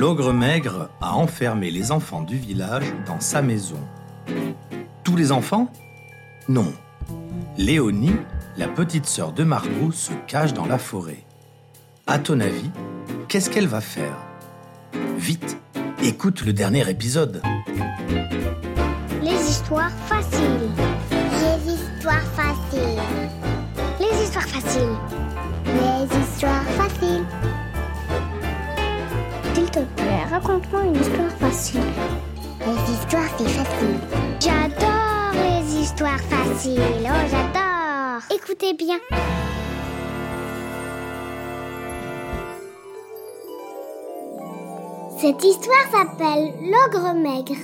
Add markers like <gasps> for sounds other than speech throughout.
L'ogre maigre a enfermé les enfants du village dans sa maison. Tous les enfants? Non. Léonie, la petite sœur de Margot, se cache dans la forêt. À ton avis, qu'est-ce qu'elle va faire? Vite, écoute le dernier épisode. Les histoires faciles. Les histoires faciles. Les histoires faciles. Raconte-moi une histoire facile. Les histoires, c'est facile. J'adore les histoires faciles. Oh, j'adore. Écoutez bien. Cette histoire s'appelle L'ogre maigre.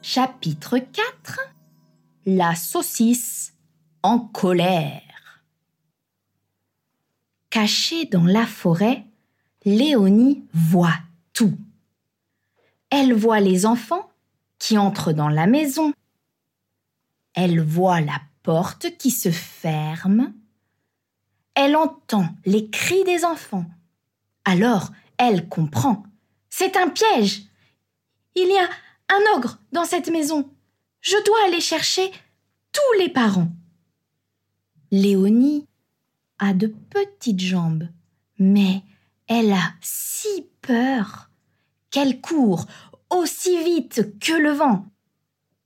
Chapitre 4 La saucisse en colère. Cachée dans la forêt, Léonie voit tout. Elle voit les enfants qui entrent dans la maison. Elle voit la porte qui se ferme. Elle entend les cris des enfants. Alors elle comprend. C'est un piège. Il y a un ogre dans cette maison. Je dois aller chercher tous les parents. Léonie a de petites jambes, mais elle a si peur qu'elle court aussi vite que le vent.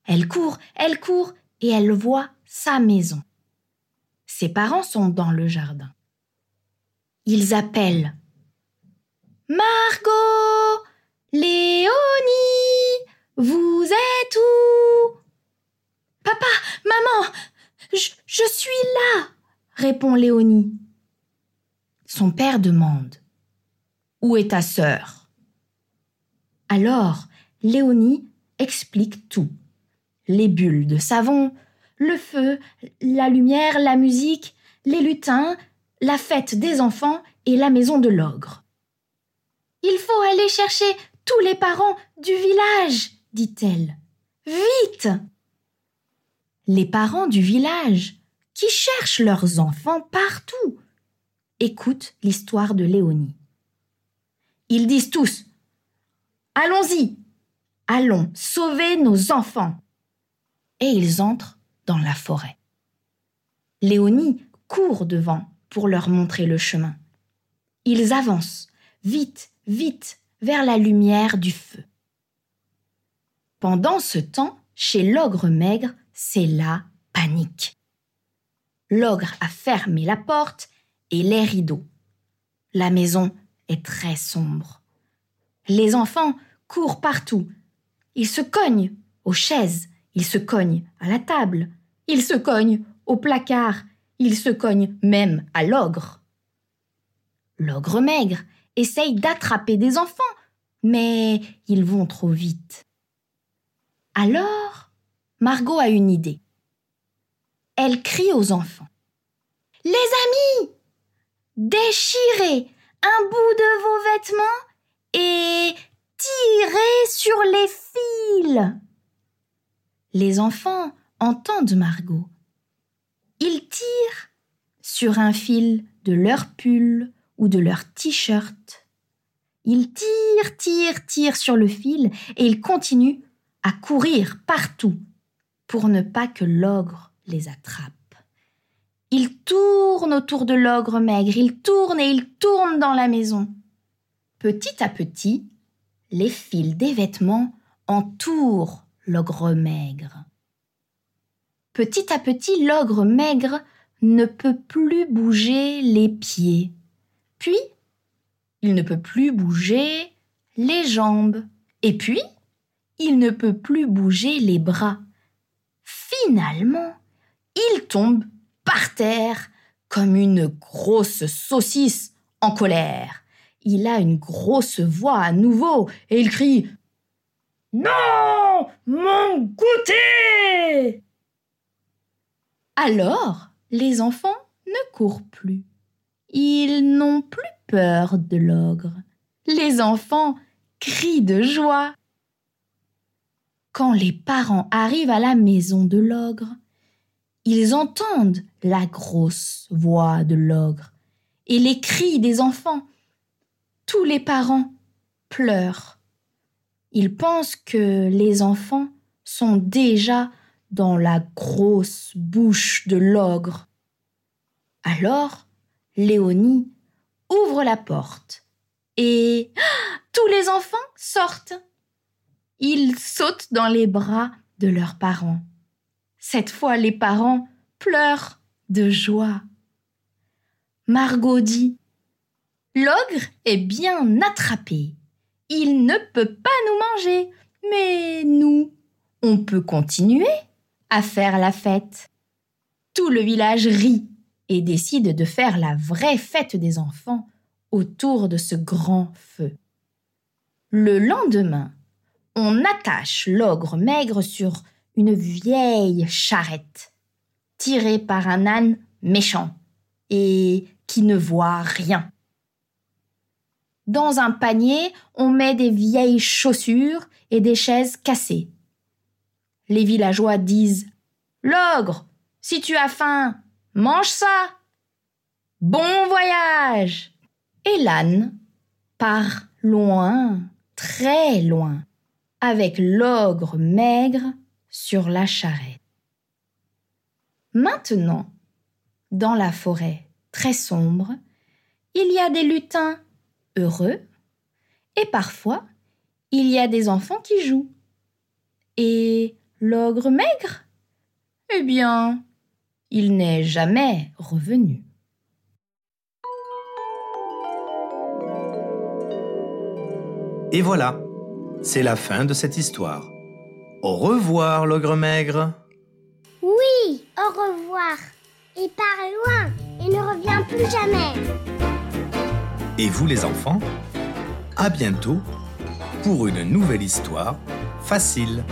Elle court, elle court, et elle voit sa maison. Ses parents sont dans le jardin. Ils appellent Margot Léonie Vous êtes où? Papa Maman je, suis là répond Léonie. Son père demande Où est ta sœur? Alors, Léonie explique tout. Les bulles de savon, le feu, la lumière, la musique, les lutins, la fête des enfants et la maison de l'ogre. Il faut aller chercher tous les parents du village, dit-elle. Vite Les parents du village, qui cherchent leurs enfants partout, écoutent l'histoire de Léonie. Ils disent tous Allons-y Allons sauver nos enfants Et ils entrent dans la forêt. Léonie court devant pour leur montrer le chemin. Ils avancent, vite, vite vers la lumière du feu. Pendant ce temps, chez l'ogre maigre, c'est la panique. L'ogre a fermé la porte et les rideaux. La maison est très sombre. Les enfants courent partout. Ils se cognent aux chaises, ils se cognent à la table, ils se cognent au placard, ils se cognent même à l'ogre. L'ogre maigre essaye d'attraper des enfants, mais ils vont trop vite. Alors, Margot a une idée. Elle crie aux enfants. Les amis, déchirez un bout de vos vêtements et tirez sur les fils. Les enfants entendent Margot. Ils tirent sur un fil de leur pull ou de leur t-shirt. Ils tirent, tirent, tirent sur le fil et ils continuent à courir partout pour ne pas que l'ogre les attrape. Ils tournent autour de l'ogre maigre, ils tournent et ils tournent dans la maison. Petit à petit, les fils des vêtements entourent l'ogre maigre. Petit à petit, l'ogre maigre ne peut plus bouger les pieds. Puis, il ne peut plus bouger les jambes. Et puis, il ne peut plus bouger les bras. Finalement, il tombe par terre comme une grosse saucisse en colère. Il a une grosse voix à nouveau et il crie Non Mon goûter Alors, les enfants ne courent plus. Ils n'ont plus peur de l'ogre. Les enfants crient de joie. Quand les parents arrivent à la maison de l'ogre, ils entendent la grosse voix de l'ogre et les cris des enfants. tous les parents pleurent. Ils pensent que les enfants sont déjà dans la grosse bouche de l'ogre. Alors, Léonie ouvre la porte et <gasps> tous les enfants sortent. Ils sautent dans les bras de leurs parents. Cette fois, les parents pleurent de joie. Margot dit L'ogre est bien attrapé. Il ne peut pas nous manger, mais nous, on peut continuer à faire la fête. Tout le village rit et décide de faire la vraie fête des enfants autour de ce grand feu. Le lendemain, on attache l'ogre maigre sur vieille charrette, tirée par un âne méchant et qui ne voit rien. Dans un panier, on met des vieilles chaussures et des chaises cassées. Les villageois disent L'ogre, si tu as faim, mange ça. Bon voyage. Et l'âne part loin, très loin, avec l'ogre maigre sur la charrette. Maintenant, dans la forêt très sombre, il y a des lutins heureux et parfois il y a des enfants qui jouent. Et l'ogre maigre Eh bien, il n'est jamais revenu. Et voilà, c'est la fin de cette histoire. Au revoir, l'ogre maigre. Oui, au revoir. Il part loin et ne revient plus jamais. Et vous les enfants, à bientôt pour une nouvelle histoire facile.